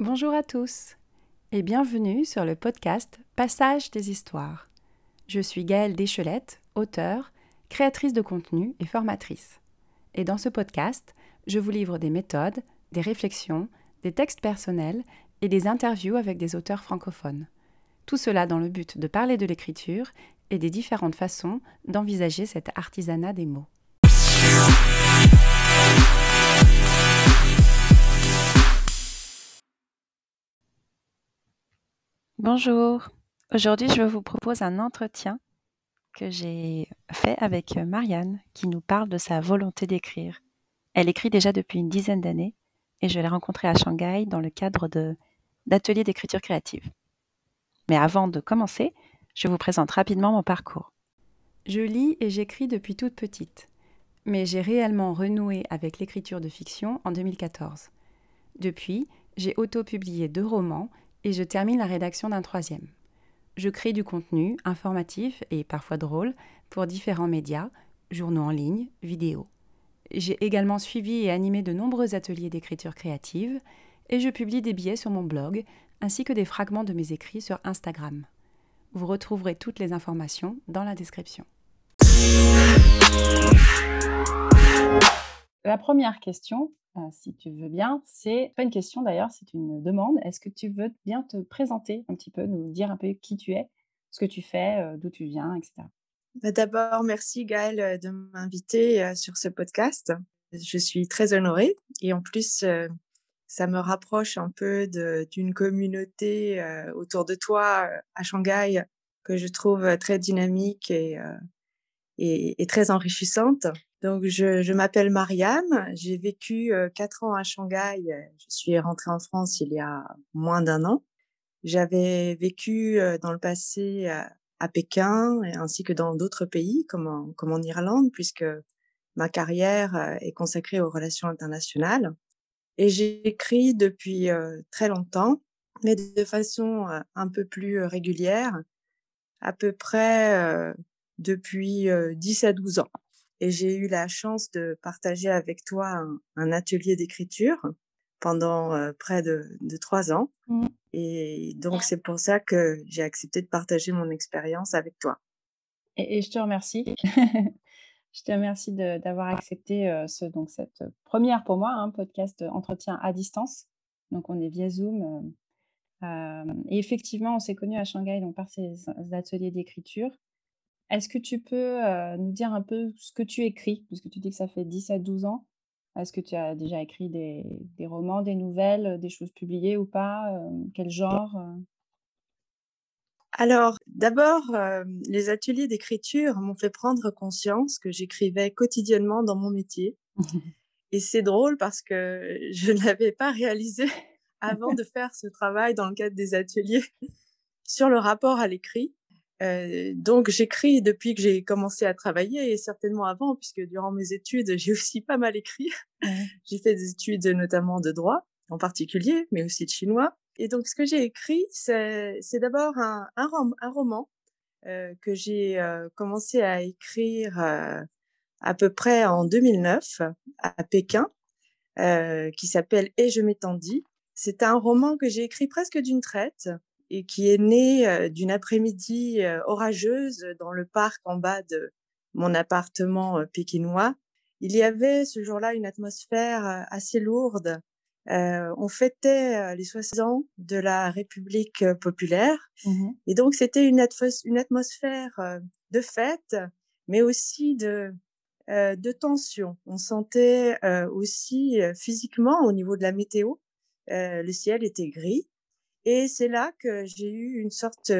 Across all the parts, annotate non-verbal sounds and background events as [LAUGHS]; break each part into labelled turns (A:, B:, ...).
A: Bonjour à tous et bienvenue sur le podcast Passage des histoires. Je suis Gaëlle Deschelette, auteure, créatrice de contenu et formatrice. Et dans ce podcast, je vous livre des méthodes, des réflexions, des textes personnels et des interviews avec des auteurs francophones. Tout cela dans le but de parler de l'écriture et des différentes façons d'envisager cet artisanat des mots. Bonjour. Aujourd'hui, je vous propose un entretien que j'ai fait avec Marianne qui nous parle de sa volonté d'écrire. Elle écrit déjà depuis une dizaine d'années et je l'ai rencontrée à Shanghai dans le cadre d'ateliers d'écriture créative. Mais avant de commencer, je vous présente rapidement mon parcours. Je lis et j'écris depuis toute petite, mais j'ai réellement renoué avec l'écriture de fiction en 2014. Depuis, j'ai auto-publié deux romans et je termine la rédaction d'un troisième. Je crée du contenu informatif et parfois drôle pour différents médias, journaux en ligne, vidéos. J'ai également suivi et animé de nombreux ateliers d'écriture créative et je publie des billets sur mon blog ainsi que des fragments de mes écrits sur Instagram. Vous retrouverez toutes les informations dans la description. La première question, euh, si tu veux bien, c'est pas une question d'ailleurs, c'est une demande. Est-ce que tu veux bien te présenter un petit peu, nous dire un peu qui tu es, ce que tu fais, euh, d'où tu viens, etc.
B: Bah, d'abord, merci Gaëlle euh, de m'inviter sur ce podcast. Je suis très honorée et en plus, ça me rapproche un peu d'une communauté autour de toi à Shanghai que je trouve très dynamique et, et, et très enrichissante. Donc, je, je m'appelle Marianne. J'ai vécu quatre ans à Shanghai. Je suis rentrée en France il y a moins d'un an. J'avais vécu dans le passé à Pékin ainsi que dans d'autres pays comme en, comme en Irlande puisque ma carrière est consacrée aux relations internationales. Et j'écris depuis très longtemps, mais de façon un peu plus régulière, à peu près depuis 10 à 12 ans et j'ai eu la chance de partager avec toi un, atelier d'écriture pendant euh, près de, trois ans. Mmh. Et donc, c'est pour ça que j'ai accepté de partager mon expérience avec toi.
A: Et, je te remercie. [LAUGHS] je te remercie d'avoir accepté euh, ce, cette première pour moi, un hein, podcast entretien à distance. Donc, on est via Zoom. Euh, et effectivement, on s'est connus à Shanghai donc, par ces ateliers d'écriture. Est-ce que tu peux euh, nous dire un peu ce que tu écris? Puisque tu dis que ça fait 10 à 12 ans. Est-ce que tu as déjà écrit des, romans, des nouvelles, des choses publiées ou pas? Euh, Quel genre euh?
B: Alors, d'abord, les ateliers d'écriture m'ont fait prendre conscience que j'écrivais quotidiennement dans mon métier. [LAUGHS] Et c'est drôle parce que [LAUGHS] je ne l'avais pas réalisé [LAUGHS] avant de faire ce travail dans le cadre des ateliers sur le rapport à l'écrit. Euh, donc j'écris depuis que j'ai commencé à travailler et certainement avant puisque durant mes études j'ai aussi pas mal écrit. j'ai fait des études notamment de droit en particulier, mais aussi de chinois. Et donc ce que j'ai écrit, c'est d'abord un, roman euh, que j'ai euh, commencé à écrire euh, à peu près en 2009 à Pékin, qui s'appelle Et je m'étendis. C'est un roman que j'ai écrit presque d'une traite et qui est né d'une après-midi orageuse dans le parc en bas de mon appartement pékinois. Il y avait ce jour-là une atmosphère assez lourde. Euh, on fêtait les 60 ans de la République populaire mmh et donc c'était une, une, atmosphère de fête, mais aussi de de tension. On sentait aussi physiquement au niveau de la météo, le ciel était gris et c'est là que j'ai eu une sorte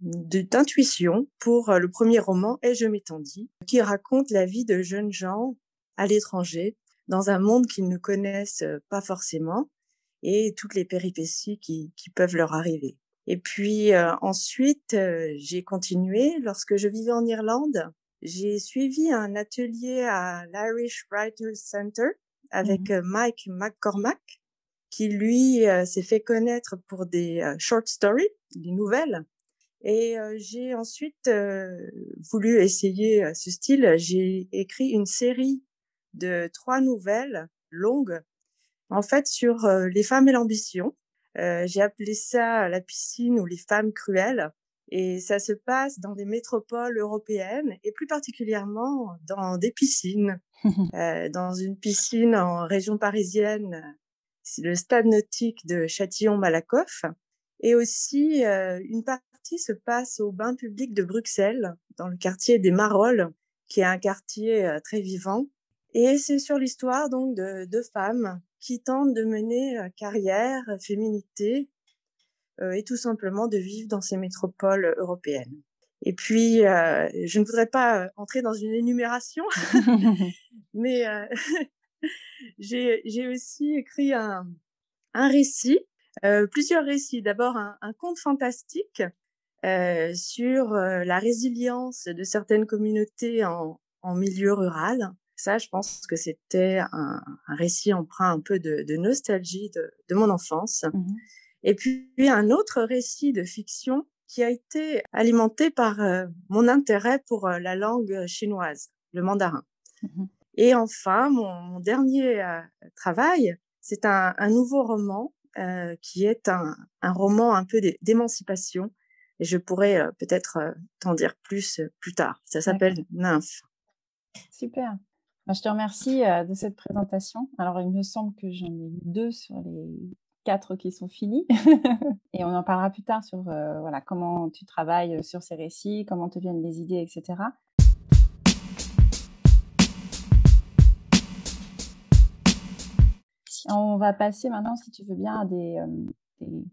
B: d'intuition pour le premier roman Et je m'étendis, qui raconte la vie de jeunes gens à l'étranger, dans un monde qu'ils ne connaissent pas forcément, et toutes les péripéties qui, qui peuvent leur arriver. Et puis ensuite, j'ai continué. Lorsque je vivais en Irlande, j'ai suivi un atelier à l'Irish Writers Center avec mmh Mike McCormack, qui lui s'est fait connaître pour des short stories, des nouvelles. Et j'ai ensuite voulu essayer ce style. J'ai écrit une série de trois nouvelles longues, en fait, sur les femmes et l'ambition. j'ai appelé ça la piscine ou les femmes cruelles. Et ça se passe dans des métropoles européennes et plus particulièrement dans des piscines. [LAUGHS] dans une piscine en région parisienne, c'est le stade nautique de Châtillon-Malakoff. Et aussi, une partie se passe au bain public de Bruxelles, dans le quartier des Marolles, qui est un quartier euh, très vivant. Et c'est sur l'histoire donc de deux femmes qui tentent de mener euh, carrière, féminité euh, et tout simplement de vivre dans ces métropoles européennes. Et puis, je ne voudrais pas entrer dans une énumération, [LAUGHS] [LAUGHS] mais [LAUGHS] j'ai aussi écrit un, un récit, plusieurs récits. D'abord un, un, conte fantastique euh, sur euh, la résilience de certaines communautés en, en, milieu rural. Ça, je pense que c'était un, un, récit emprunt un peu de, de nostalgie de, de, mon enfance. Mmh Et puis un autre récit de fiction qui a été alimenté par euh, mon intérêt pour la langue chinoise, le mandarin. Mmh Et enfin, mon, mon dernier travail, c'est un, un, nouveau roman euh, qui est un, un roman un peu d'émancipation et je pourrais peut-être t'en dire plus plus tard. Ça s'appelle Nymphe.
A: Super. Bah, je te remercie de cette présentation. Alors, il me semble que j'en ai deux sur les quatre qui sont finis. [LAUGHS] et on en parlera plus tard sur voilà, comment tu travailles sur ces récits, comment te viennent les idées, etc. On va passer maintenant, si tu veux bien, à des,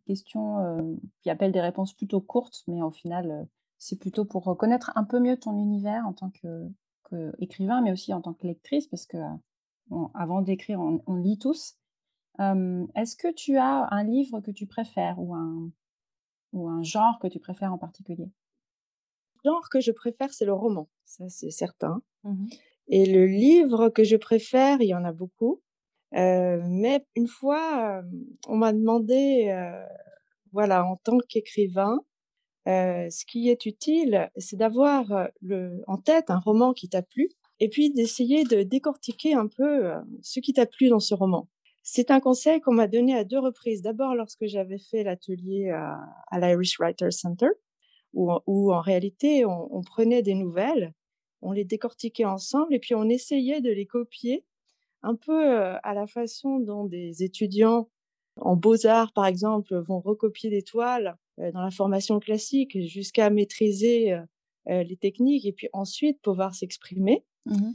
A: questions euh, qui appellent des réponses plutôt courtes, mais au final, euh, c'est plutôt pour connaître un peu mieux ton univers en tant qu'écrivain, mais aussi en tant que lectrice, parce que avant d'écrire, on, lit tous. Est-ce que tu as un livre que tu préfères ou un, ou un genre que tu préfères en particulier?
B: Le genre que je préfère, c'est le roman, ça c'est certain. Mmh Et le livre que je préfère, il y en a beaucoup mais une fois, on m'a demandé, voilà, en tant qu'écrivain, ce qui est utile, c'est d'avoir en tête un roman qui t'a plu et puis d'essayer de décortiquer un peu, ce qui t'a plu dans ce roman. C'est un conseil qu'on m'a donné à deux reprises. D'abord lorsque j'avais fait l'atelier à l'Irish Writers Center où en réalité on prenait des nouvelles, on les décortiquait ensemble et puis on essayait de les copier un peu à la façon dont des étudiants en beaux-arts, par exemple, vont recopier des toiles dans la formation classique jusqu'à maîtriser les techniques et puis ensuite pouvoir s'exprimer. Mmh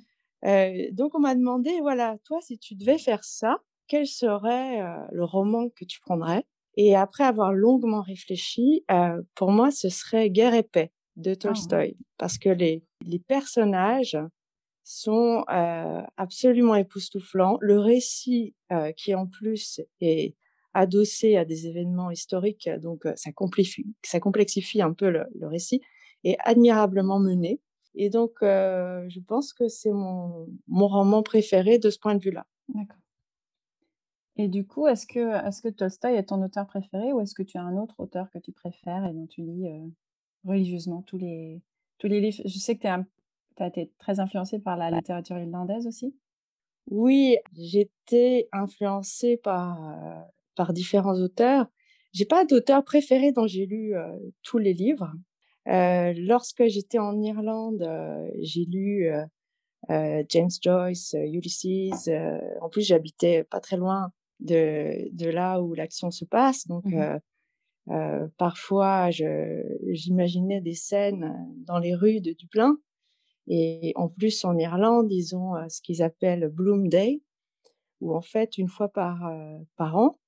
B: donc on m'a demandé, voilà, toi, si tu devais faire ça, quel serait le roman que tu prendrais? Et après avoir longuement réfléchi, pour moi, ce serait Guerre et paix de ah Tolstoï, parce que les, les personnages sont absolument époustouflants. Le récit, qui en plus est adossé à des événements historiques, donc ça, complexifie, ça complexifie un peu le, récit, est admirablement mené. Et donc, je pense que c'est mon, mon roman préféré de ce point de vue-là.
A: D'accord. Et du coup, est-ce que, est-ce que Tolstoï est ton auteur préféré ou est-ce que tu as un autre auteur que tu préfères et dont tu lis religieusement tous les, tous les livres? Je sais que tu as été très influencée par la littérature irlandaise aussi
B: Oui, j'étais influencée par, par différents auteurs. J'ai pas d'auteur préféré dont j'ai lu tous les livres. Euh, lorsque j'étais en Irlande, j'ai lu James Joyce, Ulysses. en plus, j'habitais pas très loin de, de là où l'action se passe. Donc, mmh parfois, j'imaginais des scènes dans les rues de Dublin. Et en plus, en Irlande, ils ont ce qu'ils appellent Bloom Day, où en fait, une fois par, par an,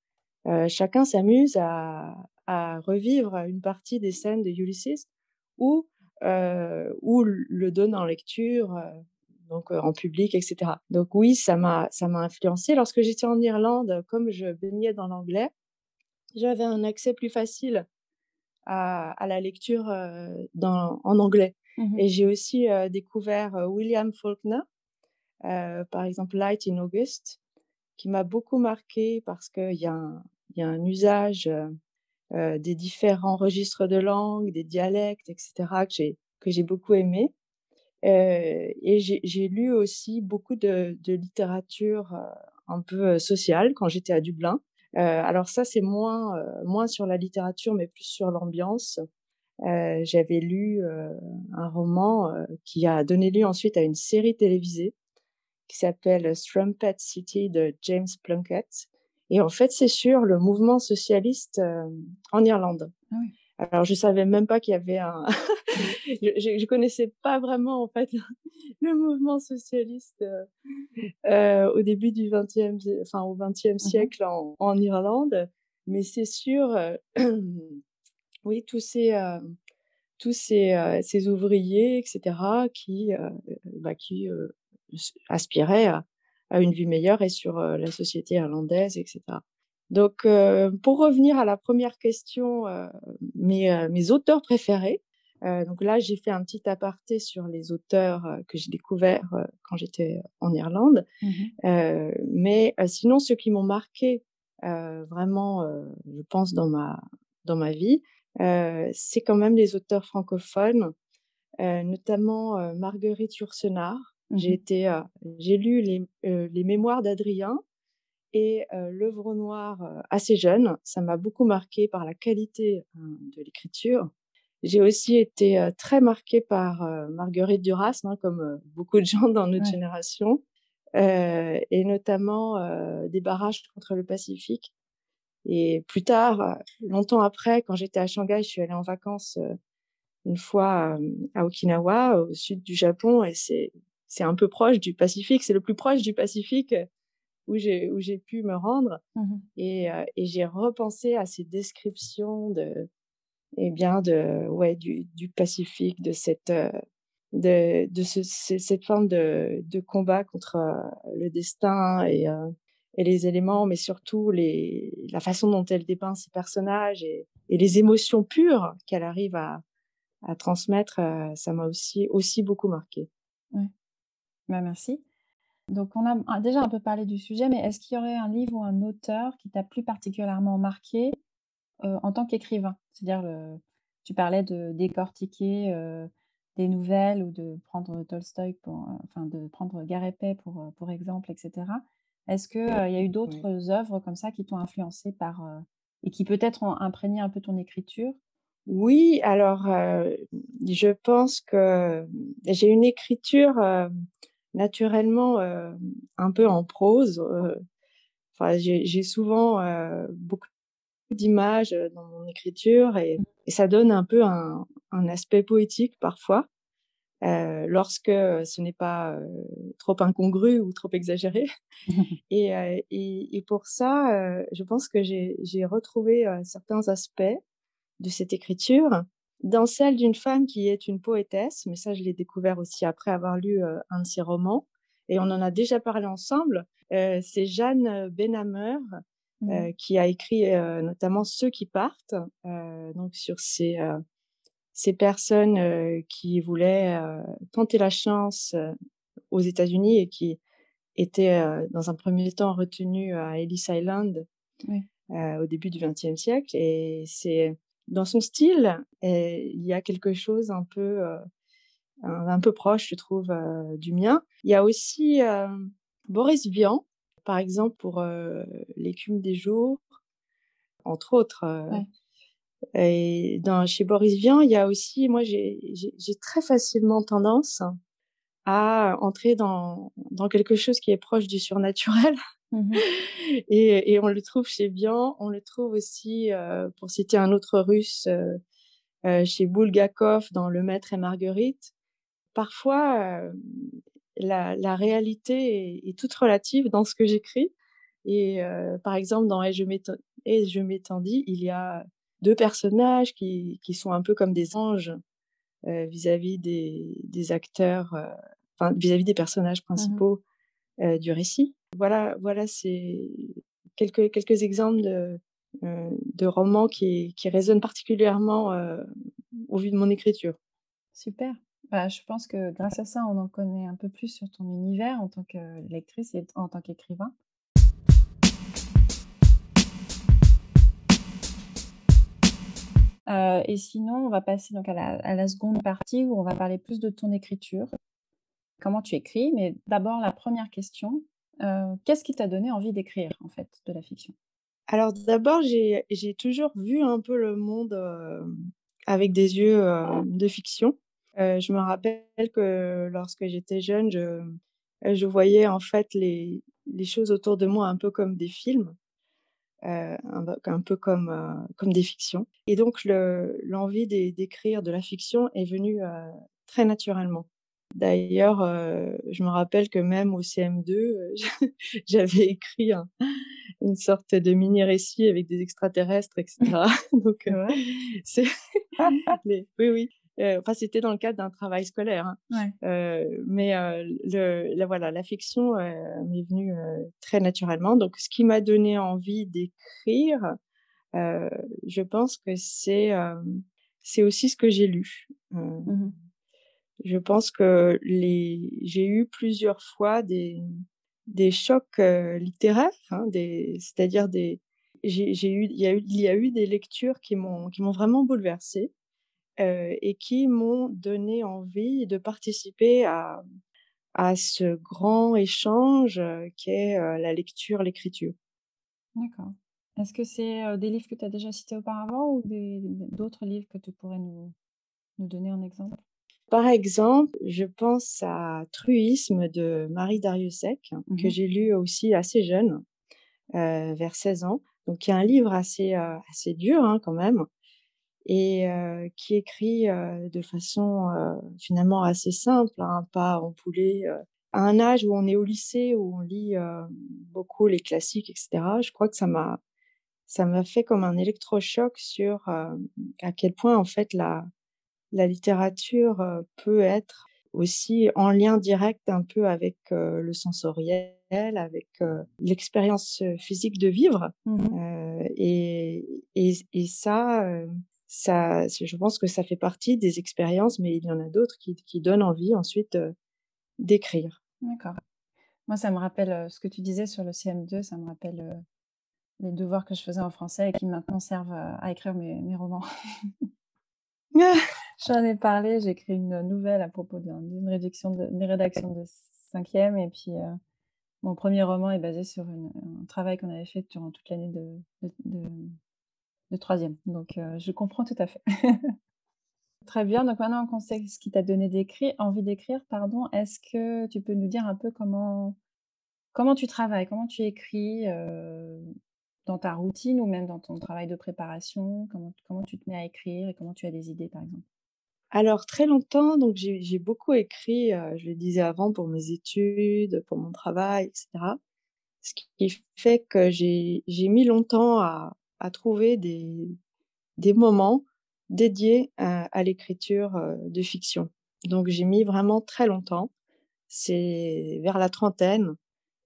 B: chacun s'amuse à, à, revivre une partie des scènes de Ulysses ou, ou le donne en lecture, donc en public, etc. Donc oui, ça m'a influencé. Lorsque j'étais en Irlande, comme je baignais dans l'anglais, j'avais un accès plus facile à, à la lecture dans, en anglais. Mmh et j'ai aussi découvert William Faulkner, par exemple Light in August, qui m'a beaucoup marqué parce qu'il y, a un, y a un usage des différents registres de langue, des dialectes, etc., que j'ai, que j'ai beaucoup aimé. et j'ai, lu aussi beaucoup de, de littérature un peu sociale quand j'étais à Dublin. alors ça, c'est moins, moins sur la littérature, mais plus sur l'ambiance. j'avais lu un roman qui a donné lieu ensuite à une série télévisée qui s'appelle Strumpet City de James Plunkett. Et en fait, c'est sur le mouvement socialiste en Irlande. Ah Alors, je savais même pas qu'il y avait un. [LAUGHS] je, je, connaissais pas vraiment en fait [LAUGHS] le mouvement socialiste euh, au début du 20e, enfin au 20e mmh siècle en, en, Irlande, mais c'est sûr, [CLEARS THROAT] oui, tous ces tous ces, ces, ouvriers, etc., qui, bah, qui aspiraient à, à, une vie meilleure et sur la société irlandaise, etc. Donc, pour revenir à la première question, mes, mes, auteurs préférés, donc là, j'ai fait un petit aparté sur les auteurs que j'ai découverts quand j'étais en Irlande. Mmh mais sinon, ceux qui m'ont marqué vraiment, je pense, dans ma, dans ma vie, c'est quand même les auteurs francophones, notamment Marguerite Yourcenar. Mmh j'ai été, j'ai lu les, les mémoires d'Adrien et l'œuvre noire assez jeune. Ça m'a beaucoup marqué par la qualité de l'écriture. J'ai aussi été très marquée par Marguerite Duras, hein, comme beaucoup de gens dans notre génération, et notamment des barrages contre le Pacifique. Et plus tard, longtemps après, quand j'étais à Shanghai, je suis allée en vacances une fois à Okinawa, au sud du Japon, et c'est c'est un peu proche du Pacifique, c'est le plus proche du Pacifique où j'ai où j'ai pu me rendre. Mmh et, et j'ai repensé à ces descriptions de eh bien de ouais du, du Pacifique de cette de, de ce, cette forme de, de combat contre le destin et, et les éléments mais surtout les la façon dont elle dépeint ses personnages et, et les émotions pures qu'elle arrive à, à transmettre ça m'a aussi aussi beaucoup marqué.
A: Ouais. Bah, merci. Donc, on a déjà un peu parlé du sujet, mais est-ce qu'il y aurait un livre ou un auteur qui t'a plus particulièrement marqué en tant qu'écrivain? C'est-à-dire, tu parlais de décortiquer des nouvelles ou de prendre Tolstoï, pour, enfin de prendre Garépé pour, pour exemple, etc. Est-ce qu'il il y a eu d'autres œuvres comme ça qui t'ont influencé par, et qui peut-être ont imprégné un peu ton écriture?
B: Oui, alors je pense que j'ai une écriture naturellement un peu en prose. Enfin, j'ai souvent beaucoup d'images dans mon écriture et, et, ça donne un peu un, un aspect poétique parfois. Euh, lorsque ce n'est pas trop incongru ou trop exagéré. [LAUGHS] et, et, et, pour ça, je pense que j'ai retrouvé certains aspects de cette écriture dans celle d'une femme qui est une poétesse, mais ça je l'ai découvert aussi après avoir lu un de ses romans, et on en a déjà parlé ensemble, c'est Jeanne Benhammer mmh. qui a écrit notamment Ceux qui partent, donc sur ces, ces personnes qui voulaient tenter la chance aux États-Unis et qui étaient dans un premier temps retenues à Ellis Island au début du XXe siècle, et c'est dans son style, il y a quelque chose un peu, un, peu proche, je trouve, du mien. Il y a aussi Boris Vian, par exemple, pour L'écume des jours, entre autres. Et dans, chez Boris Vian, il y a aussi, moi, j'ai très facilement tendance à entrer dans, dans quelque chose qui est proche du surnaturel. [LAUGHS] Mmh [LAUGHS] et, et, on le trouve chez Vian, on le trouve aussi, euh, pour citer un autre russe, euh, euh, chez Bulgakov dans Le Maître et Marguerite. Parfois, la, la, réalité est, est, toute relative dans ce que j'écris. Et par exemple, dans Et je m'étendis, il y a deux personnages qui, qui, sont un peu comme des anges vis-à-vis des, des, acteurs, vis-à-vis des personnages mmh principaux du récit. Voilà, voilà c'est quelques, quelques exemples de, euh, de romans qui, qui résonnent particulièrement euh, au vu de mon écriture.
A: Super. Bah, je pense que grâce à ça, on en connaît un peu plus sur ton univers en tant que lectrice et en tant qu'écrivain.
C: Heu et sinon, on va passer donc à la à la seconde partie où on va parler plus de ton écriture. Comment tu écris, mais d'abord la première question, heu, qu'est-ce qui t'a donné envie d'écrire, en fait, de la fiction?
B: Alors d'abord, j'ai toujours vu un peu le monde, hem, avec des yeux, heu, de fiction. Je me rappelle que lorsque j'étais jeune, je, voyais en fait les choses autour de moi un peu comme des films, un peu comme, des fictions et donc le l'envie d'é d'écrire de la fiction est venue, très naturellement. D'ailleurs, heu, je me rappelle que même au CM2, heu, je j'avais écrit un une sorte de mini récit avec des extraterrestres et cetera. [LAUGHS] Donc,
C: C'est [LAUGHS] [LAUGHS]
B: les oui, oui, enfin, c'était dans le cadre d'un travail scolaire, hein.
C: Ouais.
B: Mais, le la voilà, la fiction, m'est venue, très naturellement. Donc ce qui m'a donné envie d'écrire, je pense que c'est, aussi ce que j'ai lu.
C: Mmh mh.
B: Je pense que j'ai eu plusieurs fois des des chocs, heu, littéraires, hein, c'est-à-dire des j'ai eu il y a eu il y a eu des lectures qui m'ont vraiment bouleversée, heu et qui m'ont donné envie de participer à à ce grand échange, heu, qu'est, la lecture, l'écriture.
C: D'accord. Est-ce que c'est, des livres que tu as déjà cités auparavant ou d'autres livres que tu pourrais nous nous donner en exemple?
B: Par exemple, je pense à Truisme de Marie Darrieussecq,
C: Mmh
B: que j'ai lu aussi assez jeune, heu, vers 16 ans, donc qui est un livre assez, heu, assez dur, hein, quand même et heu, qui écrit, de façon, finalement assez simple, hein, pas ampoulée, heu, à un âge où on est au lycée, où on lit, beaucoup les classiques et cetera. Je crois que ça m'a ça m'a fait comme un électrochoc sur, à quel point, en fait, la la littérature, peut être aussi en lien direct un peu avec, le sensoriel, avec, l'expérience, physique de vivre,
C: Mmh
B: et et et ça, je pense que ça fait partie des expériences, mais il y en a d'autres qui qui donnent envie ensuite, d'écrire.
C: D'accord. Moi, ça me rappelle, ce que tu disais sur le CM2, ça me rappelle, les devoirs que je faisais en français et qui maintenant servent, à écrire mes mes romans. [LAUGHS] J'en ai parlé, j'ai écrit une nouvelle à propos d'un d'une réduction de rédaction de 5e et puis, heu, mon 1er roman est basé sur un travail qu'on avait fait durant toute l'année de 3e, donc heu, je comprends tout à fait. [LAUGHS] Très bien, donc maintenant qu'on sait ce qui t'a donné envie d'écrire, pardon, est-ce que tu peux nous dire un peu comment comment tu travailles? Comment tu écris, heu, dans ta routine ou même dans ton travail de préparation? Comment comment tu te mets à écrire et comment tu as des idées, par exemple?
B: Alors très longtemps, donc j'ai beaucoup écrit, heu, je le disais avant pour mes études, pour mon travail et cetera. Ce qui fait que j'ai mis longtemps à trouver des moments dédiés à à l'écriture, heu, de fiction. Donc j'ai mis vraiment très longtemps. C'est vers la trentaine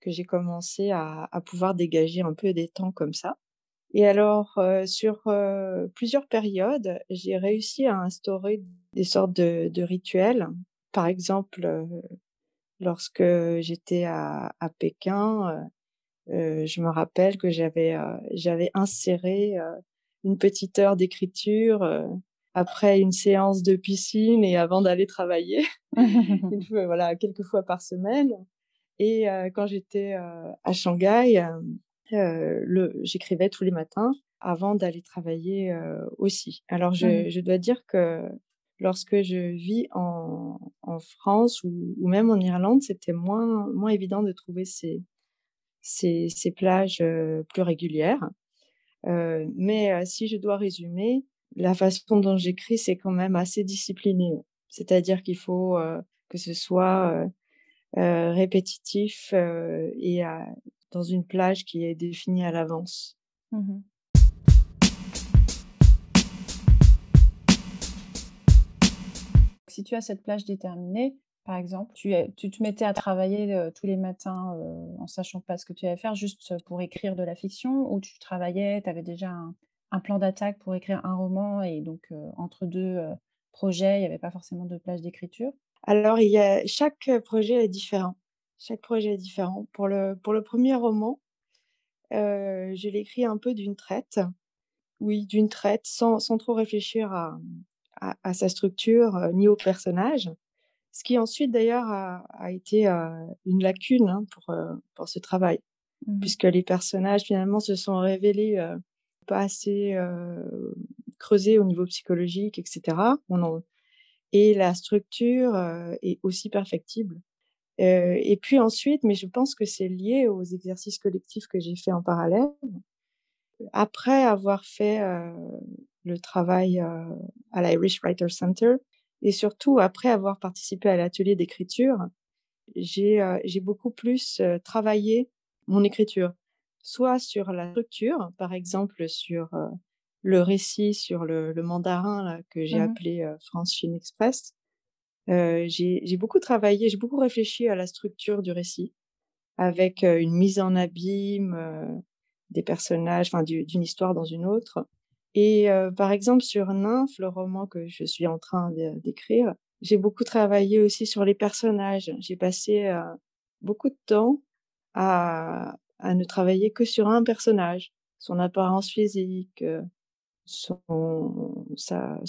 B: que j'ai commencé à pouvoir dégager un peu des temps comme ça et alors, heu, sur, heu, plusieurs périodes, j'ai réussi à instaurer des sortes de de rituels. Par exemple, heu, lorsque j'étais à à Pékin, je me rappelle que j'avais, j'avais inséré, une petite heure d'écriture, après une séance de piscine et avant d'aller travailler. [LAUGHS] [LAUGHS] Voilà, quelques fois par semaine et quand j'étais, à Shanghai, le j'écrivais tous les matins avant d'aller travailler, heu, aussi. Alors
C: Mmh mh.
B: je dois dire que lorsque je vis en en France ou ou même en Irlande, c'était moins moins évident de trouver ces ces ces plages, heu, plus régulières. Mais si je dois résumer, la façon dont j'écris, c'est quand même assez discipliné. C'est-à-dire qu'il faut, que ce soit, répétitif, et à dans une plage qui est définie à l'avance.
C: Mmh mh. Si tu as cette plage déterminée, par exemple, tu te mettais à travailler, heu, tous les matins, heu, en sachant pas ce que tu allais faire, juste pour écrire de la fiction? Ou tu travaillais, tu avais déjà un un plan d'attaque pour écrire un roman et donc heu, entre 2, heu, projets, il y avait pas forcément de plage d'écriture?
B: Alors il y a chaque projet est différent. Chaque projet est différent. Pour le pour le 1er roman, heu, je l'ai écrit un peu d'une traite. oui, d'une traite, sans, sans trop réfléchir à, à, sa structure ni au personnage. Ce qui ensuite d'ailleurs a, a, été une lacune hein, pour, pour ce travail, mmh puisque les personnages finalement se sont révélés pas assez creusés au niveau psychologique, etc. On en, et la structure est aussi perfectible. Et puis ensuite, mais je pense que c'est lié aux exercices collectifs que j'ai fait en parallèle. Après avoir fait le travail à l'Irish Writer Center et surtout après avoir participé à l'atelier d'écriture, j'ai beaucoup plus travaillé mon écriture, soit sur la structure, par exemple sur le récit sur le, mandarin là, que j'ai mmh appelé France Chine Express. J'ai beaucoup travaillé, j'ai beaucoup réfléchi à la structure du récit avec une mise en abîme des personnages, enfin d'une histoire dans une autre. Et par exemple sur Nymphe, le roman que je suis en train d'écrire, j'ai beaucoup travaillé aussi sur les personnages. J'ai passé beaucoup de temps à, ne travailler que sur un personnage, son apparence physique, son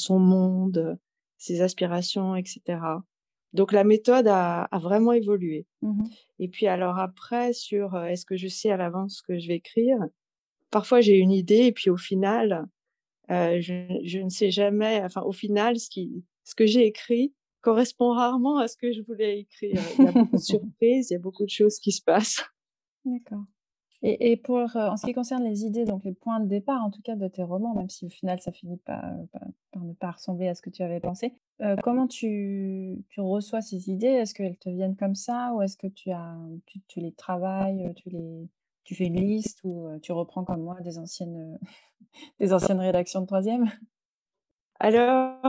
B: monde, ses aspirations, etc. Donc la méthode a, a vraiment évolué. Mmh et puis alors après, sur est-ce que je sais à l'avance ce que je vais écrire? Parfois j'ai une idée et puis au final, euh, je, je, ne sais jamais, enfin au final, ce, qui, ce que j'ai écrit correspond rarement à ce que je voulais écrire. Il y a beaucoup de [LAUGHS] surprises, il y a beaucoup de choses qui se passent.
A: D'accord. Et, pour, en ce qui concerne les idées, donc les points de départ en tout cas de tes romans, même si au final ça finit par, par, ne pas ressembler à ce que tu avais pensé, euh, comment tu, reçois ces idées? Est-ce qu'elles te viennent comme ça? Ou est-ce que tu, les travailles, tu, les, tu fais une liste ou tu reprends comme moi des anciennes, [LAUGHS] des anciennes rédactions de troisième?
B: Alors,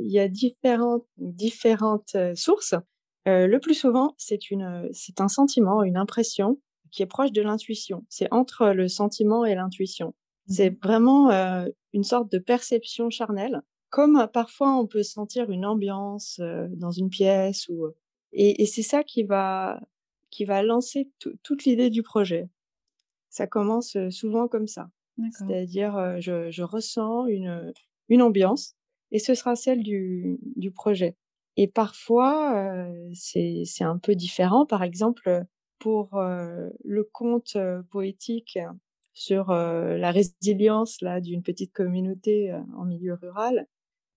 B: il y a différentes, différentes sources. le plus souvent, c'est un sentiment, une impression qui est proche de l'intuition. C'est entre le sentiment et l'intuition. C'est mmh vraiment une sorte de perception charnelle, comme parfois on peut sentir une ambiance dans une pièce ou et, et c'est ça qui va qui va lancer toute l'idée du projet. Ça commence souvent comme ça, c'est-à-dire je, je, ressens une une ambiance et ce sera celle du du projet. Et parfois c'est c'est un peu différent. Par exemple, pour le conte poétique sur la résilience là d'une petite communauté en milieu rural.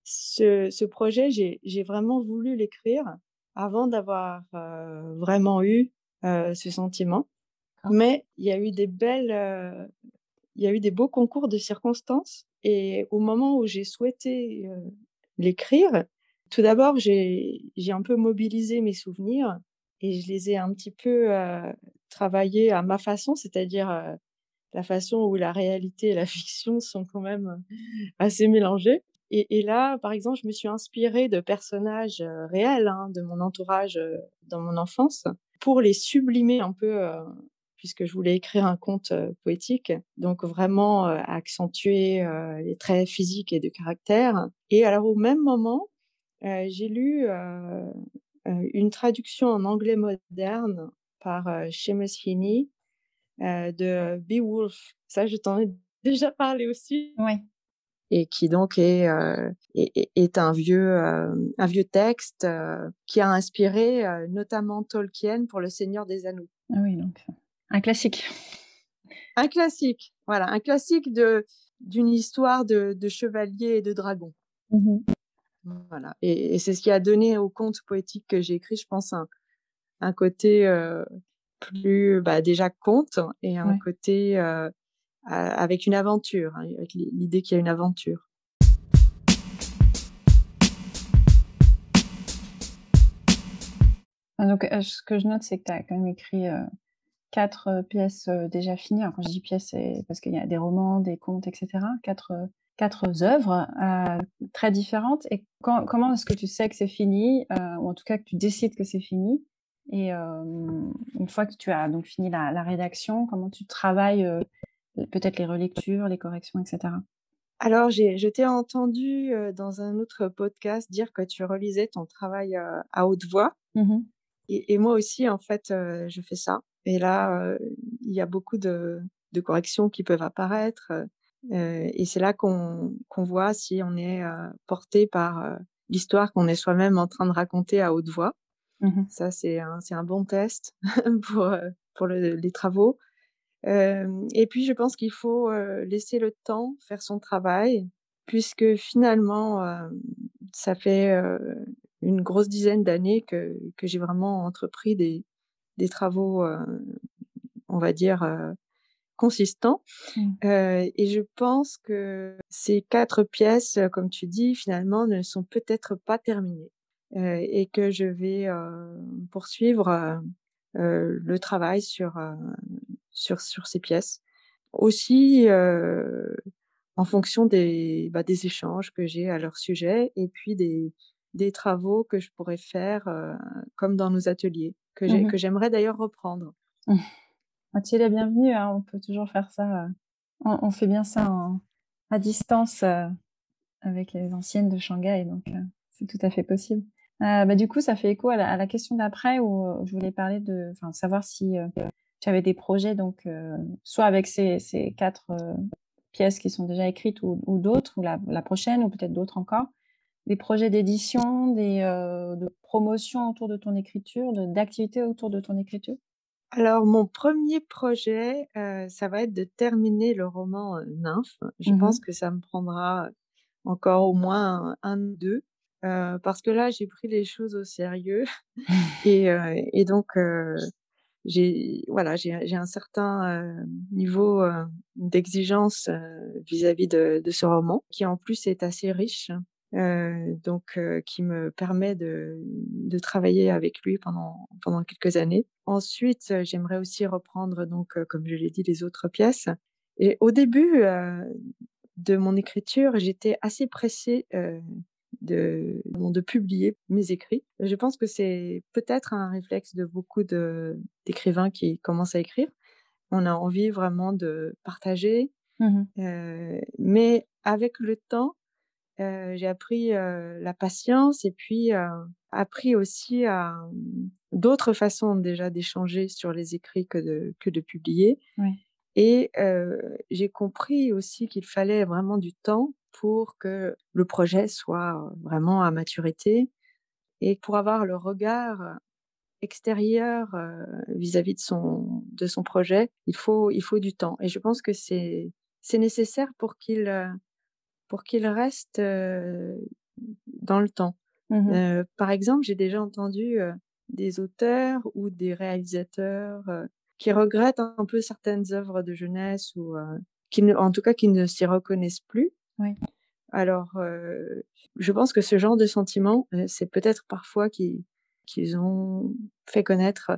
B: Ce, ce projet, j'ai vraiment voulu l'écrire avant d'avoir vraiment eu ce sentiment. Mais il y a eu des belles, il y a eu des beaux concours de circonstances. Et au moment où j'ai souhaité l'écrire, tout d'abord, j'ai un peu mobilisé mes souvenirs et je les ai un petit peu euh, travaillés à ma façon, c'est-à-dire la façon où la réalité et la [LAUGHS] fiction sont quand même assez mélangées. Et, là, par exemple, je me suis inspirée de personnages réels hein, de mon entourage dans mon enfance pour les sublimer un peu, puisque je voulais écrire un conte poétique, donc vraiment accentuer les traits physiques et de caractère. Et alors au même moment, j'ai lu une traduction en anglais moderne par euh, Seamus Heaney euh, de Beowulf. Ça, je t'en ai [LAUGHS] déjà parlé aussi.
A: Oui.
B: Et qui donc est, est, est, un vieux, un vieux texte qui a inspiré notamment Tolkien pour Le Seigneur des Anneaux.
A: Ah oui, donc un classique.
B: Un classique, voilà, un classique de d'une histoire de, de chevalier et de dragon. Mmh voilà. Et, c'est ce qui a donné au conte poétique que j'ai écrit, je pense, un, un côté euh, plus bah, déjà conte et un côté euh, avec une aventure, hein, avec l'idée qu'il y a une aventure.
A: Ah, donc, euh, ce que je note, c'est que tu as quand même écrit quatre pièces déjà finies. Alors, quand je dis pièces, c'est parce qu'il y a des romans, des contes, etc. Quatre quatre œuvres euh, très différentes. Et comment est-ce que tu sais que c'est fini, euh, ou en tout cas que tu décides que c'est fini? Et euh, une fois que tu as donc fini la, rédaction, comment tu travailles peut-être les relectures, les corrections, etc.
B: Alors, je t'ai entendu dans un autre podcast dire que tu relisais ton travail à haute voix. Mmh et, moi aussi, en fait, je fais ça. Et là, il y a beaucoup de, de corrections qui peuvent apparaître et c'est là qu'on voit si on est, porté par, l'histoire qu'on est soi-même en train de raconter à haute voix.
C: Mmh
B: Ça, c'est un bon test [LAUGHS] pour, pour le les travaux. Et puis je pense qu'il faut, laisser le temps faire son travail puisque finalement, ça fait, une grosse dizaine d'années que que j'ai vraiment entrepris des des travaux, on va dire, consistants.
C: Mmh.
B: et je pense que ces 4 pièces, comme tu dis, finalement, ne sont peut-être pas terminées, et que je vais, poursuivre, le travail sur, sur sur ces pièces. Aussi, en fonction des, bah, des échanges que j'ai à leur sujet et puis des des travaux que je pourrais faire, comme dans nos ateliers, que
C: Mmh
B: j'aimerais d'ailleurs reprendre.
C: Ah, es la bienvenue, hein, on peut toujours faire ça, on on fait bien ça à distance, avec les anciennes de Shanghai, donc c'est tout à fait possible. Bah, du coup, ça fait écho à la question d'après où, je voulais parler de savoir si, tu avais des projets donc soit avec ces 4, pièces qui sont déjà écrites ou d'autres ou la prochaine ou peut-être d'autres encore. Des projets d'édition, des, de promotion autour de ton écriture, d'activités autour de ton écriture?
B: Alors mon premier projet, heu, ça va être de terminer le roman, heu, Nymphes. Je
C: Mmh
B: pense que ça me prendra encore au moins un ou 2, heu, parce que là, j'ai pris les choses au sérieux [LAUGHS] et heu et donc heu, j'ai voilà, j'ai j'ai un certain, heu, niveau, heu, d'exigence, heu, vis-à-vis de de ce roman qui en plus est assez riche. Heu, donc heu, qui me permet de de travailler avec lui pendant pendant quelques années. Ensuite, heu, j'aimerais aussi reprendre donc comme je l'ai dit, les autres pièces et au début, de mon écriture, j'étais assez pressée, de publier mes écrits. Je pense que c'est peut-être un réflexe de beaucoup d'écrivains qui commencent à écrire. On a envie vraiment de partager,
C: Mmh
B: mais avec le temps, J'ai appris, la patience et puis, appris aussi à, mmh, d'autres façons déjà d'échanger sur les écrits que de que de publier
C: Oui.
B: et j'ai compris aussi qu'il fallait vraiment du temps pour que le projet soit, vraiment à maturité et pour avoir le regard, extérieur, vis-à-vis de son de son projet, il faut il faut du temps et je pense que c'est c'est nécessaire pour qu'il, pour qu'il reste, dans le temps.
C: Mmh
B: par exemple, j'ai déjà entendu, des auteurs ou des réalisateurs, qui regrettent un peu certaines œuvres de jeunesse ou, qui ne en tout cas, qui ne s'y reconnaissent plus.
C: Oui.
B: Alors, je pense que ce genre de sentiment, c'est peut-être parfois qu'ils ont fait connaître,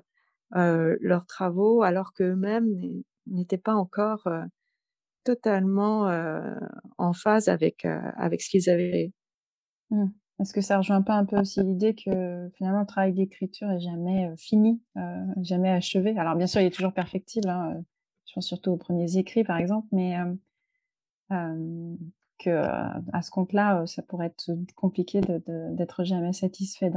B: leurs travaux alors qu'eux-mêmes n'étaient pas encore, totalement, en phase avec, avec ce qu'ils avaient
C: Mmh. Est-ce que ça rejoint pas un peu aussi l'idée que finalement le travail d'écriture est jamais, fini, jamais achevé? Alors bien sûr, il est toujours perfectible, hein, je pense surtout aux premiers écrits par exemple, mais que, à ce compte-là, ça pourrait être compliqué d'être jamais satisfait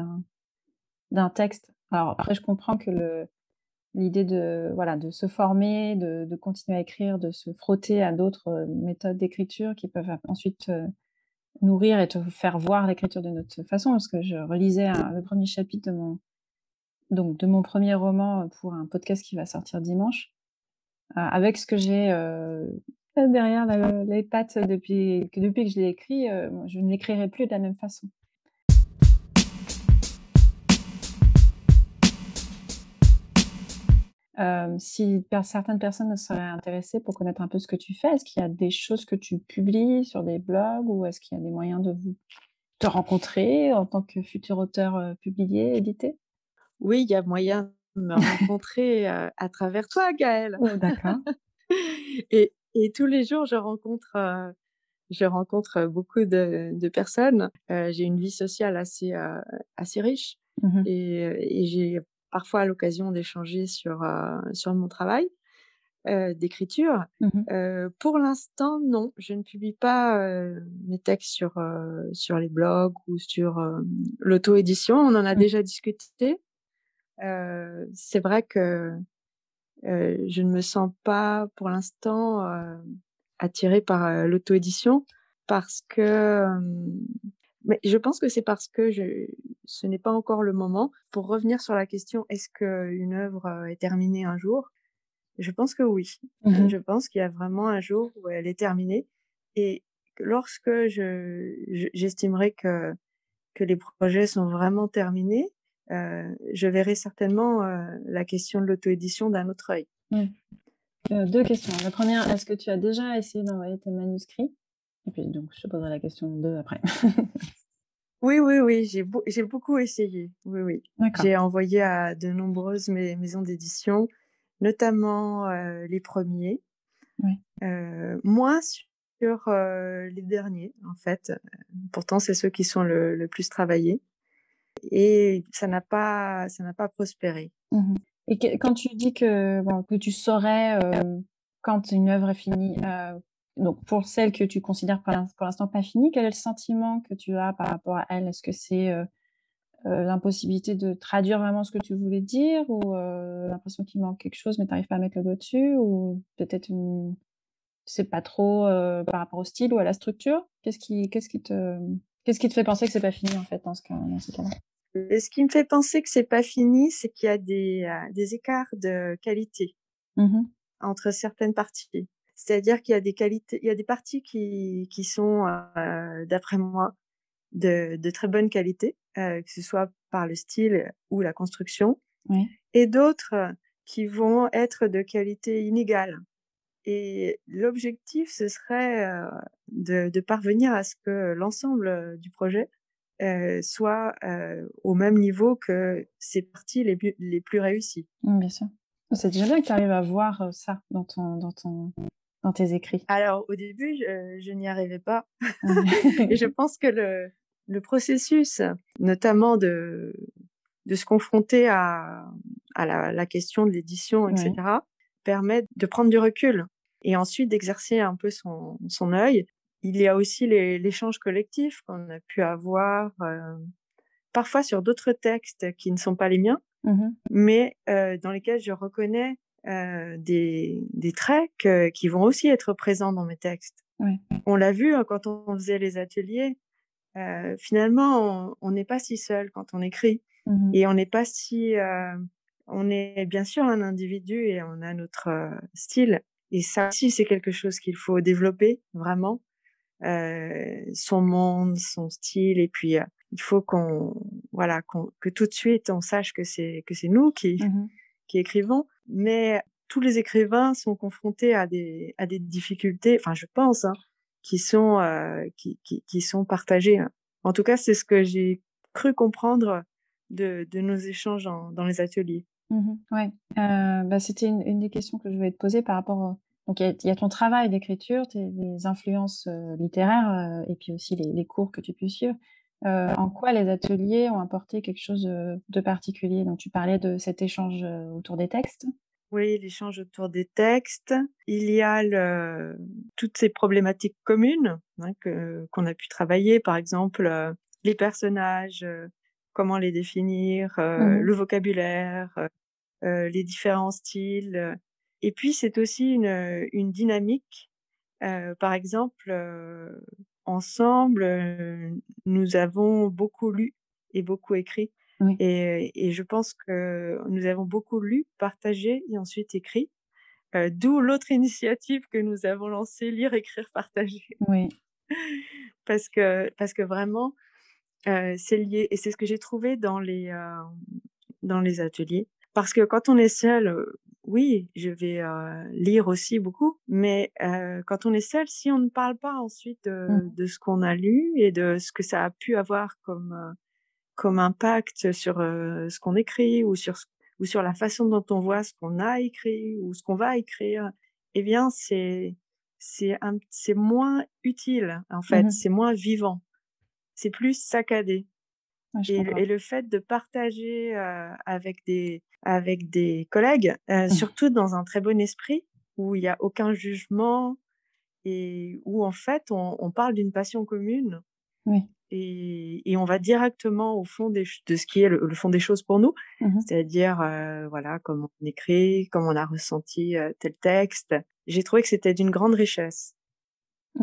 C: d'un texte. Alors après je comprends que le l'idée de se former, de continuer à écrire, de se frotter à d'autres, heu, méthodes d'écriture qui peuvent ensuite, heu Nourrir et te faire voir l'écriture d'une autre façon, parce que je relisais le premier chapitre de mon premier roman, heu, pour un podcast qui va sortir dimanche, avec ce que j'ai, derrière les pattes depuis que depuis que je l'ai écrit, je ne l'écrirai plus de la même façon. Hem, si certaines personnes seraient intéressées pour connaître un peu ce que tu fais, est-ce qu'il y a des choses que tu publies sur des blogs ou est-ce qu'il y a des moyens de vous te rencontrer en tant que futur auteur, heu, publié, édité?
B: Oui, il y a moyen de me rencontrer, heu, à travers toi, Gaëlle
C: Oh d'accord. [LAUGHS]
B: et et tous les jours, je rencontre, heu, je rencontre, beaucoup de de personnes. J'ai une vie sociale assez, assez riche
C: Mmh mh.
B: et et j'ai parfois l'occasion d'échanger sur, heu, sur mon travail, heu, d'écriture.
C: Mmh mh.
B: Heu, pour l'instant, non, je ne publie pas, mes textes sur, sur les blogs ou sur, l'auto-édition. On en a
C: Mmh.
B: déjà discuté. C'est vrai que, je ne me sens pas pour l'instant, attirée par l'auto-édition parce que mais je pense que c'est parce que je, ce n'est pas encore le moment. Pour revenir sur la question, est-ce qu'une œuvre est terminée un jour? Je pense que oui. Mmh je pense qu'il y a vraiment un jour où elle est terminée. Et lorsque je, j'estimerai que, que les projets sont vraiment terminés, euh, je verrai certainement euh, la question de l'auto-édition d'un autre œil.
C: Euh, deux questions. La première, est-ce que tu as déjà essayé d'envoyer tes manuscrits? Et puis, donc, je te poserai la question deux après. [LAUGHS]
B: oui, oui, oui, j'ai, j'ai beaucoup essayé. Oui, oui. J'ai envoyé à de nombreuses maisons d'édition, notamment les premiers. Oui. moi, sur les derniers, en fait. Pourtant, c'est ceux qui sont le, le plus travaillés. Et ça n'a pas, ça n'a pas prospéré.
C: Mmh et quand tu dis que, bon, que tu saurais euh, quand une œuvre est finie, euh, donc pour celle que tu considères pour l'instant pas finie, quel est le sentiment que tu as par rapport à elle? Est-ce que c'est euh, l'impossibilité de traduire vraiment ce que tu voulais dire ou l'impression qu'il manque quelque chose mais tu n'arrives pas à mettre le doigt dessus ou peut-être une... c'est pas trop par rapport au style ou à la structure? Qu'est-ce qui, qu'est-ce qui te, qu'est-ce qui te fait penser que c'est pas fini en fait dans ce cas-là?
B: Et ce qui me fait penser que c'est pas fini, c'est qu'il y a des, euh, des écarts de qualité mmh entre certaines parties. C'est-à-dire qu'il y a des qualités, il y a des parties qui, qui sont, euh, d'après moi, de, de, très bonne qualité, euh, que ce soit par le style ou la construction, oui. et d'autres qui vont être de qualité inégale. Et l'objectif, ce serait euh, de, de, parvenir à ce que l'ensemble du projet soit au même niveau que ces parties les, plus, les plus réussies.
C: Mmh, bien sûr. C'est déjà bien que tu arrives à voir ça dans, ton, dans, ton, dans tes écrits?
B: Alors, au début, je, je n'y arrivais pas. [LAUGHS] Et je pense que le, le processus, notamment de, de se confronter à, à la, la question de l'édition, etc., ouais. permet de prendre du recul et ensuite d'exercer un peu son, son œil il y a aussi l'échange collectif qu'on a pu avoir euh, parfois sur d'autres textes qui ne sont pas les miens, mmh mais euh, dans lesquels je reconnais euh, des, des, traits qui vont aussi être présents dans mes textes. On l'a vu hein, quand on faisait les ateliers. Euh, finalement, on n'est pas si seul quand on écrit mmh et on n'est pas si. Euh, on est bien sûr un individu et on a notre style. Et ça aussi, c'est quelque chose qu'il faut développer vraiment son monde, son style, et puis il faut qu'on, voilà, que tout de suite on sache que c'est que c'est nous qui mmh qui écrivons, mais tous les écrivains sont confrontés à des à des difficultés, enfin je pense, hein, qui sont euh, qui, qui, sont partagées. Hein. En tout cas, c'est ce que j'ai cru comprendre de, de nos échanges dans les ateliers.
C: Mmh euh, bah, c'était une, une, des questions que je voulais te poser par rapport donc il y, a ton travail d'écriture, tes influences euh, littéraires et puis aussi les, les, cours que tu peux suivre. Euh, en quoi les ateliers ont apporté quelque chose de, particulier? Donc tu parlais de cet échange autour des textes.
B: Oui, l'échange autour des textes. Il y a le, toutes ces problématiques communes hein, que, qu'on a pu travailler, par exemple les personnages, comment les définir, mmh le vocabulaire, les différents styles et puis, c'est aussi une, une dynamique. Euh, par exemple, euh, ensemble, nous avons beaucoup lu et beaucoup écrit. Oui. Et, et, je pense que nous avons beaucoup lu, partagé et ensuite écrit. Euh, D'où l'autre [LAUGHS] initiative que nous avons lancée, lire, écrire, partager. Oui. [LAUGHS] parce que parce que vraiment, euh, c'est lié et c'est ce que j'ai trouvé dans les dans les ateliers. Parce que quand on est seul, oui, je vais euh, lire aussi beaucoup, mais euh, quand on est seul, si on ne parle pas ensuite de, mmh. de ce qu'on a lu et de ce que ça a pu avoir comme comme impact sur ce qu'on écrit ou sur ou sur la façon dont on voit ce qu'on a écrit ou ce qu'on va écrire, eh bien c'est c'est c'est moins utile en fait, mmh c'est moins vivant, c'est plus saccadé. Et, et, le fait de partager avec des avec des collègues, euh, mmh. surtout dans un très bon esprit, où il n'y a aucun jugement et où en fait on, on parle d'une passion commune. Oui. Et, et, on va directement au fond des, de ce qui est le, le fond des choses pour nous, mmh c'est-à-dire euh, voilà comment on écrit, comment on a ressenti tel texte. J'ai trouvé que c'était d'une grande richesse.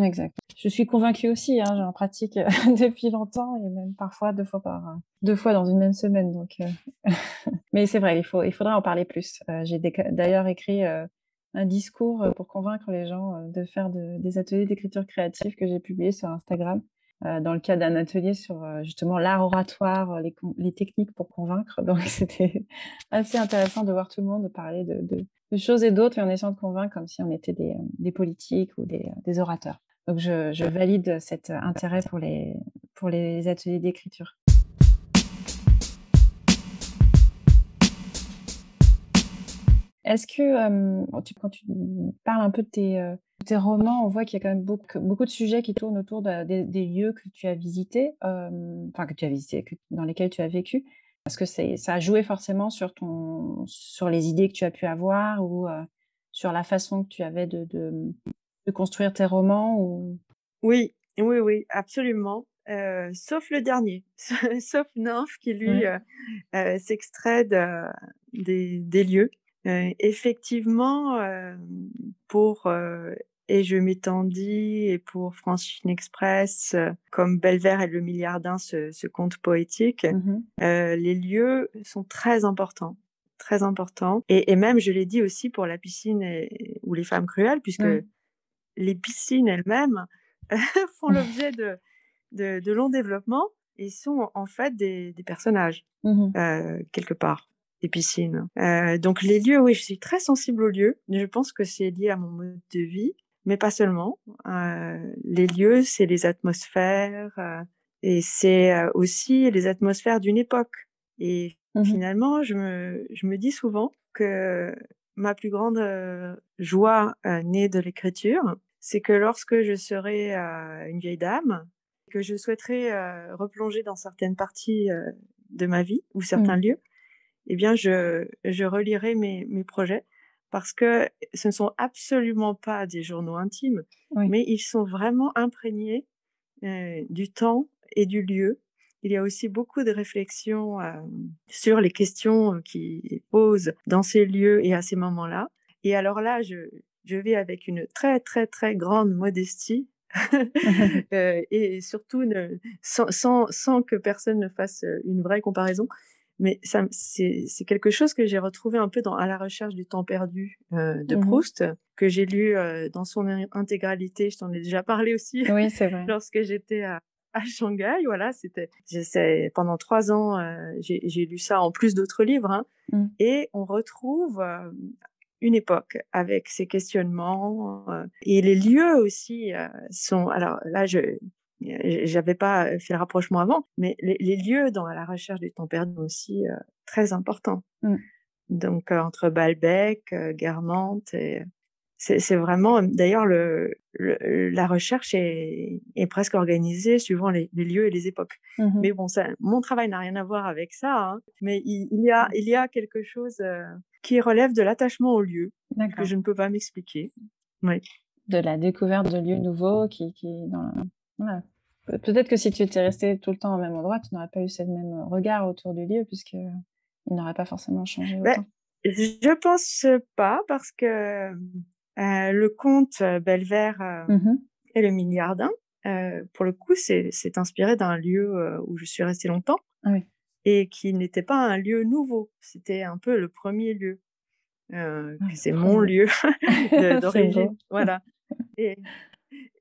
C: Exact. Je suis convaincue aussi, hein, j'en pratique [LAUGHS] depuis longtemps et même parfois deux fois par deux fois dans une même semaine. Donc, [LAUGHS] mais c'est vrai, il faut, il faudrait en parler plus. J'ai d'ailleurs écrit un discours pour convaincre les gens de faire des ateliers d'écriture créative que j'ai publié sur Instagram. Euh, dans le cadre d'un atelier sur euh, justement l'art oratoire, euh, les, techniques pour convaincre. Donc [LAUGHS] c'était assez intéressant de voir tout le monde parler de, choses et d'autres et en essayant de convaincre comme si on était des, politiques ou des, orateurs. Donc je, valide cet intérêt pour les, ateliers d'écriture. Est-ce que quand tu parles un peu de tes, tes romans, on voit qu'il y a quand même beaucoup, beaucoup de sujets qui tournent autour des, lieux que tu as visités, enfin que tu as visités, dans lesquels tu as vécu. Est-ce que ça a joué forcément sur, ton, sur les idées que tu as pu avoir ou sur la façon que tu avais de, de, construire tes romans ou...
B: Oui, oui, oui, absolument. sauf le dernier, [LAUGHS] sauf Nymph qui lui s'extrait des, des, lieux. effectivement, pour et je m'étendis et pour Francine Express, euh, comme Belvert et le milliardin, ce, ce conte poétique, mmh euh, les lieux sont très importants très importants. Et, même, je l'ai dit aussi pour la piscine ou les femmes cruelles, puisque les piscines elles-mêmes [LAUGHS] font l'objet de, de, longs développements et sont en fait des, personnages, mmh euh, quelque part, des piscines. donc les lieux, oui, je suis très sensible aux lieux. Je pense que c'est lié à mon mode de vie mais pas seulement. Euh, les lieux, c'est les atmosphères euh, et c'est euh, aussi les atmosphères d'une époque. Et mmh finalement, je me, je me dis souvent que ma plus grande joie née de l'écriture, c'est que lorsque je serai une vieille dame, que je souhaiterais replonger dans certaines parties de ma vie ou certains mmh. lieux, eh bien, je, je relirai mes, mes projets parce que ce ne sont absolument pas des journaux intimes, mais ils sont vraiment imprégnés du temps et du lieu. Il y a aussi beaucoup de réflexions sur les questions qui posent dans ces lieux et à ces moments-là. Et alors là, je, je vais avec une très très très grande modestie [LAUGHS] et surtout ne, sans, sans, sans, que personne ne fasse une vraie comparaison mais c'est quelque chose que j'ai retrouvé un peu dans À la recherche du temps perdu euh, de mmh Proust, que j'ai lu euh, dans son intégralité. Je t'en ai déjà parlé aussi. [LAUGHS]
C: Oui, c'est vrai.
B: lorsque j'étais à, à, Shanghai, voilà, c'était pendant trois ans, euh, j'ai lu ça en plus d'autres livres, hein, mmh. et on retrouve une époque avec ses questionnements et les lieux aussi sont. Alors là, je j'avais pas fait le rapprochement avant, mais les, lieux dans la recherche du temps perdu aussi très importants. Mmh. Donc entre Balbec, Guermantes, c'est vraiment d'ailleurs le, la recherche est, est, presque organisée suivant les, lieux et les époques. Mmh mais bon, ça, mon travail n'a rien à voir avec ça, hein, mais il, y a il y a quelque chose qui relève de l'attachement au lieu que je ne peux pas m'expliquer. Oui.
C: De la découverte de lieux nouveaux qui, qui dans, Peut-être que si tu étais resté tout le temps au même endroit, tu n'aurais pas eu ce même regard autour du lieu, puisque il n'aurait pas forcément changé
B: autant. je pense pas, parce que euh, le conte euh, Belvert euh, mmh et le milliardin, pour le coup, c'est inspiré d'un lieu où je suis restée longtemps.
C: Ah
B: et qui n'était pas un lieu nouveau. C'était un peu le premier lieu. Ah, c'est mon lieu [LAUGHS] [LAUGHS] d'origine. voilà. Et,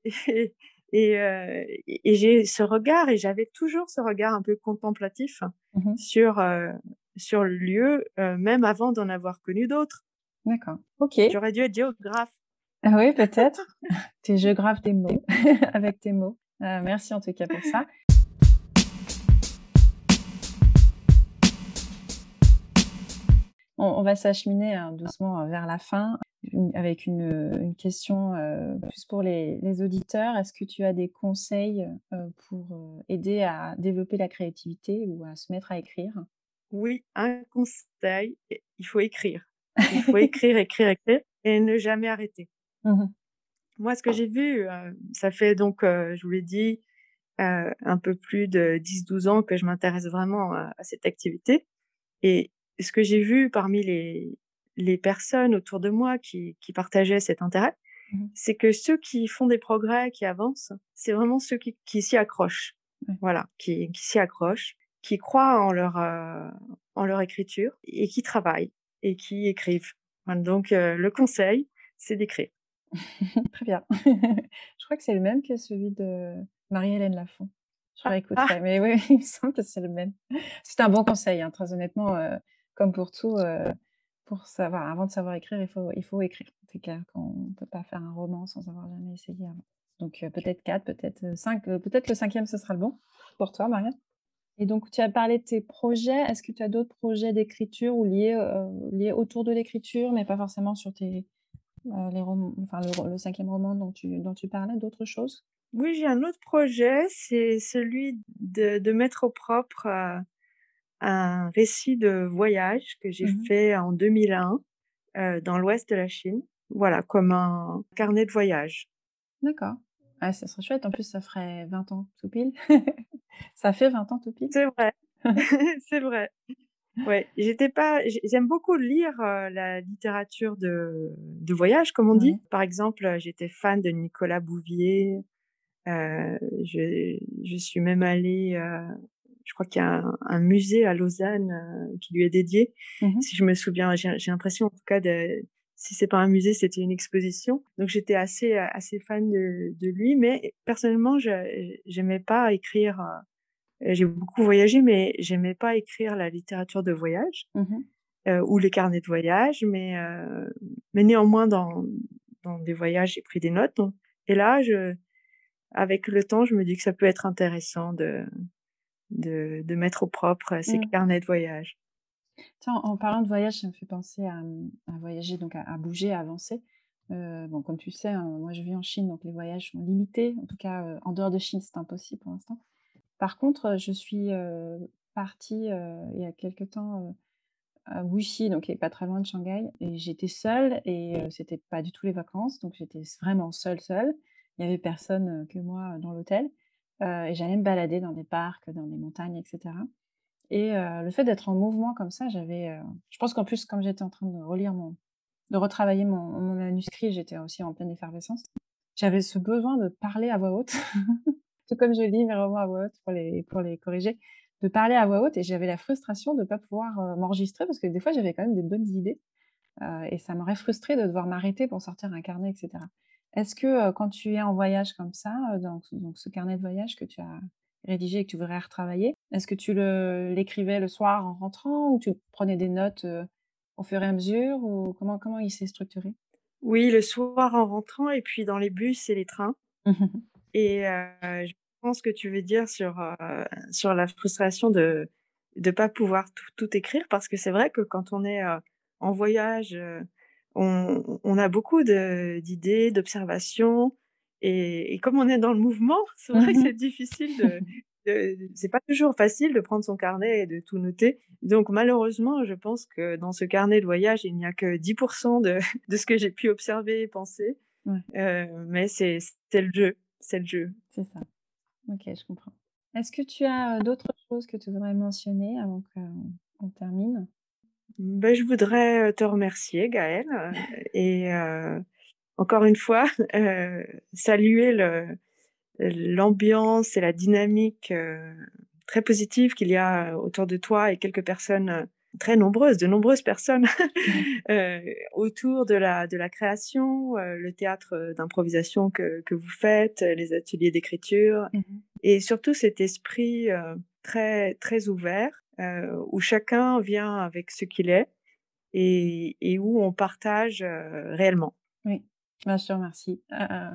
B: et, et, euh, et j'ai ce regard, et j'avais toujours ce regard un peu contemplatif mmh sur, euh, sur le lieu, euh, même avant d'en avoir connu d'autres.
C: D'accord. Ok.
B: J'aurais dû être géographe.
C: Ah oui, peut-être. [LAUGHS] tu es géographe des mots, [LAUGHS] avec tes mots. merci en tout cas pour ça. On, va s'acheminer hein, doucement vers la fin avec une, question euh, plus pour les, auditeurs. Est-ce que tu as des conseils euh, pour euh, aider à développer la créativité ou à se mettre à écrire?
B: Oui, un conseil, il faut écrire. Il faut écrire, écrire, écrire et ne jamais arrêter. Mmh [LAUGHS] Moi, ce que j'ai vu, ça fait donc, je vous l'ai dit, un peu plus de 10-12 ans que je m'intéresse vraiment à cette activité. Et ce que j'ai vu parmi les, les personnes autour de moi qui, qui partageaient cet intérêt, mmh c'est que ceux qui font des progrès, qui avancent, c'est vraiment ceux qui, s'y accrochent. Voilà, qui, s'y accrochent, qui croient en leur, en leur écriture et qui travaillent et qui écrivent. Donc, le conseil, c'est d'écrire. [LAUGHS]
C: Très bien. [LAUGHS] je crois que c'est le même que celui de Marie-Hélène Lafont. Je ah, réécouterai, ah! mais oui, [LAUGHS] il me semble que c'est le même. C'est un bon conseil, hein, très honnêtement, comme pour tout. pour savoir, avant de savoir écrire, il faut, il faut écrire. C'est clair qu'on ne peut pas faire un roman sans avoir jamais essayé avant. Donc peut-être quatre, peut-être cinq, peut-être le cinquième, ce sera le bon pour toi, Marianne. Et donc, tu as parlé de tes projets. Est-ce que tu as d'autres projets d'écriture ou liés, liés autour de l'écriture, mais pas forcément sur tes, les enfin, le, cinquième roman dont tu, dont tu parlais, d'autres choses?
B: Oui, j'ai un autre projet, c'est celui de, mettre au propre un récit de voyage que j'ai mmh fait en 2001 dans l'ouest de la Chine. Voilà, comme un carnet de voyage.
C: D'accord. Ah, ça serait chouette. En plus, ça ferait 20 ans tout pile. [LAUGHS] ça fait 20 ans tout pile.
B: C'est vrai. [LAUGHS] [LAUGHS] c'est vrai. Ouais, j'étais pas. J'aime beaucoup lire la littérature de, de voyage, comme on dit. Par exemple, j'étais fan de Nicolas Bouvier. Euh, je, je suis même allée. Je crois qu'il y a un, musée à Lausanne qui lui est dédié. Mmh si je me souviens, j'ai l'impression en tout cas de si c'est pas un musée, c'était une exposition. Donc j'étais assez assez fan de, de lui, mais personnellement, je j'aimais pas écrire. Euh, j'ai beaucoup voyagé, mais j'aimais pas écrire la littérature de voyage mmh euh, ou les carnets de voyage, mais euh, mais néanmoins dans dans des voyages, j'ai pris des notes. et là, je avec le temps, je me dis que ça peut être intéressant de de, de mettre au propre ces mmh. carnets de voyage.
C: Tiens, en parlant de voyage, ça me fait penser à, voyager, donc à, bouger, à avancer. Euh, bon, comme tu sais, hein, moi je vis en Chine, donc les voyages sont limités. En tout cas, euh, en dehors de Chine, c'est impossible pour l'instant. Par contre, je suis euh, partie il y a quelque temps à Wuxi, donc qui est pas très loin de Shanghai, et j'étais seule et c'était pas du tout les vacances, donc j'étais vraiment seule, seule. Il y avait personne que moi dans l'hôtel, et j'allais me balader dans des parcs, dans des montagnes, etc. Et le fait d'être en mouvement comme ça, j'avais. je pense qu'en plus, comme j'étais en train de relire mon. de retravailler mon, manuscrit, j'étais aussi en pleine effervescence. J'avais ce besoin de parler à voix haute, [LAUGHS] tout comme je lis mes romans à voix haute pour les, pour les corriger, de parler à voix haute et j'avais la frustration de ne pas pouvoir m'enregistrer parce que des fois j'avais quand même des bonnes idées et ça m'aurait frustré de devoir m'arrêter pour sortir un carnet, etc. Est-ce que quand tu es en voyage comme ça, dans donc ce carnet de voyage que tu as rédigé et que tu voudrais retravailler, est-ce que tu l'écrivais le, soir en rentrant ou tu prenais des notes au fur et à mesure ou comment, comment il s'est structuré?
B: Oui, le soir en rentrant et puis dans les bus et les trains. [LAUGHS] et je pense que tu veux dire sur, sur la frustration de ne pas pouvoir tout, écrire parce que c'est vrai que quand on est en voyage, on, on, a beaucoup d'idées, d'observations et, comme on est dans le mouvement, [LAUGHS] c'est vrai que mmh c'est difficile de, c'est pas toujours facile de prendre son carnet et de tout noter. Donc malheureusement, je pense que dans ce carnet de voyage, il n'y a que 10% de, [LAUGHS] de ce que j'ai pu observer et penser. Euh, mais c'est le jeu, c'est le jeu.
C: C'est ça. Ok, je comprends. Est-ce que tu as euh, d'autres choses que tu voudrais mentionner avant qu'on termine?
B: Ben, Je voudrais te remercier, Gaëlle, [LAUGHS] et encore une fois, [LAUGHS] euh, saluer l'ambiance et la dynamique euh, très positive qu'il y a autour de toi et quelques personnes très nombreuses, de nombreuses personnes [LAUGHS] autour de la, de la création, le théâtre d'improvisation que, que vous faites, les ateliers d'écriture, mmh et surtout cet esprit très, très ouvert où chacun vient avec ce qu'il est et, où on partage réellement.
C: Oui. Bah, je te remercie.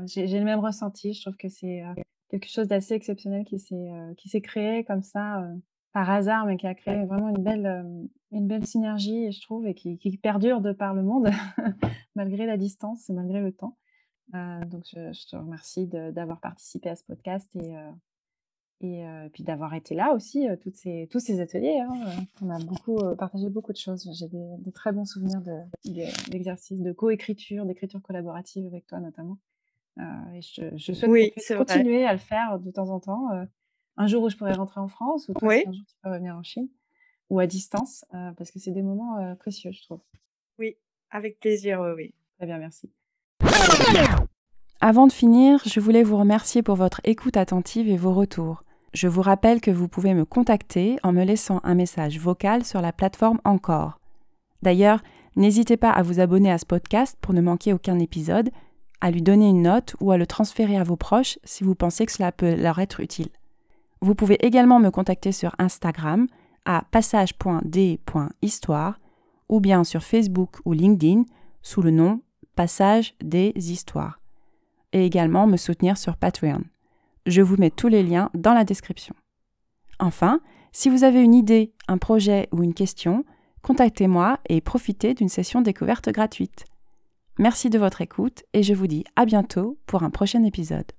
C: j'ai le même ressenti. Je trouve que c'est quelque chose d'assez exceptionnel qui s'est créé comme ça par hasard, mais qui a créé vraiment une belle une belle synergie, je trouve, et qui, qui perdure de par le monde [LAUGHS] malgré la distance et malgré le temps. donc je, je te remercie d'avoir participé à ce podcast et et, puis d'avoir été là aussi, toutes ces, tous ces ateliers. Hein, on a beaucoup partagé beaucoup de choses. J'ai des, très bons souvenirs d'exercices de, de coécriture, d'écriture collaborative avec toi notamment. et je, je souhaite continuer à le faire de temps en temps. un jour où je pourrai rentrer en France, ou toi, un jour tu peux revenir en Chine, ou à distance, parce que c'est des moments précieux, je trouve.
B: Oui, avec plaisir, oui.
C: Très bien, merci.
A: Avant de finir, je voulais vous remercier pour votre écoute attentive et vos retours. Je vous rappelle que vous pouvez me contacter en me laissant un message vocal sur la plateforme Encore. D'ailleurs, n'hésitez pas à vous abonner à ce podcast pour ne manquer aucun épisode, à lui donner une note ou à le transférer à vos proches si vous pensez que cela peut leur être utile. Vous pouvez également me contacter sur Instagram à passage.d.histoire ou bien sur Facebook ou LinkedIn sous le nom Passage des Histoires et également me soutenir sur Patreon. Je vous mets tous les liens dans la description. Enfin, si vous avez une idée, un projet ou une question, contactez-moi et profitez d'une session découverte gratuite. Merci de votre écoute et je vous dis à bientôt pour un prochain épisode.